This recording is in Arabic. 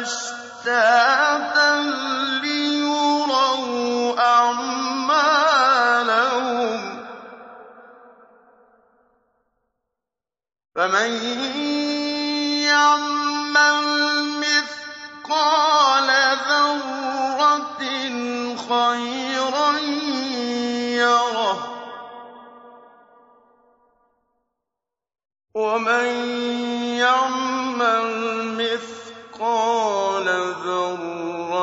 أشتاتا ليروا أعمالهم فمن يعمل مثقال ذرة خيرا يره ومن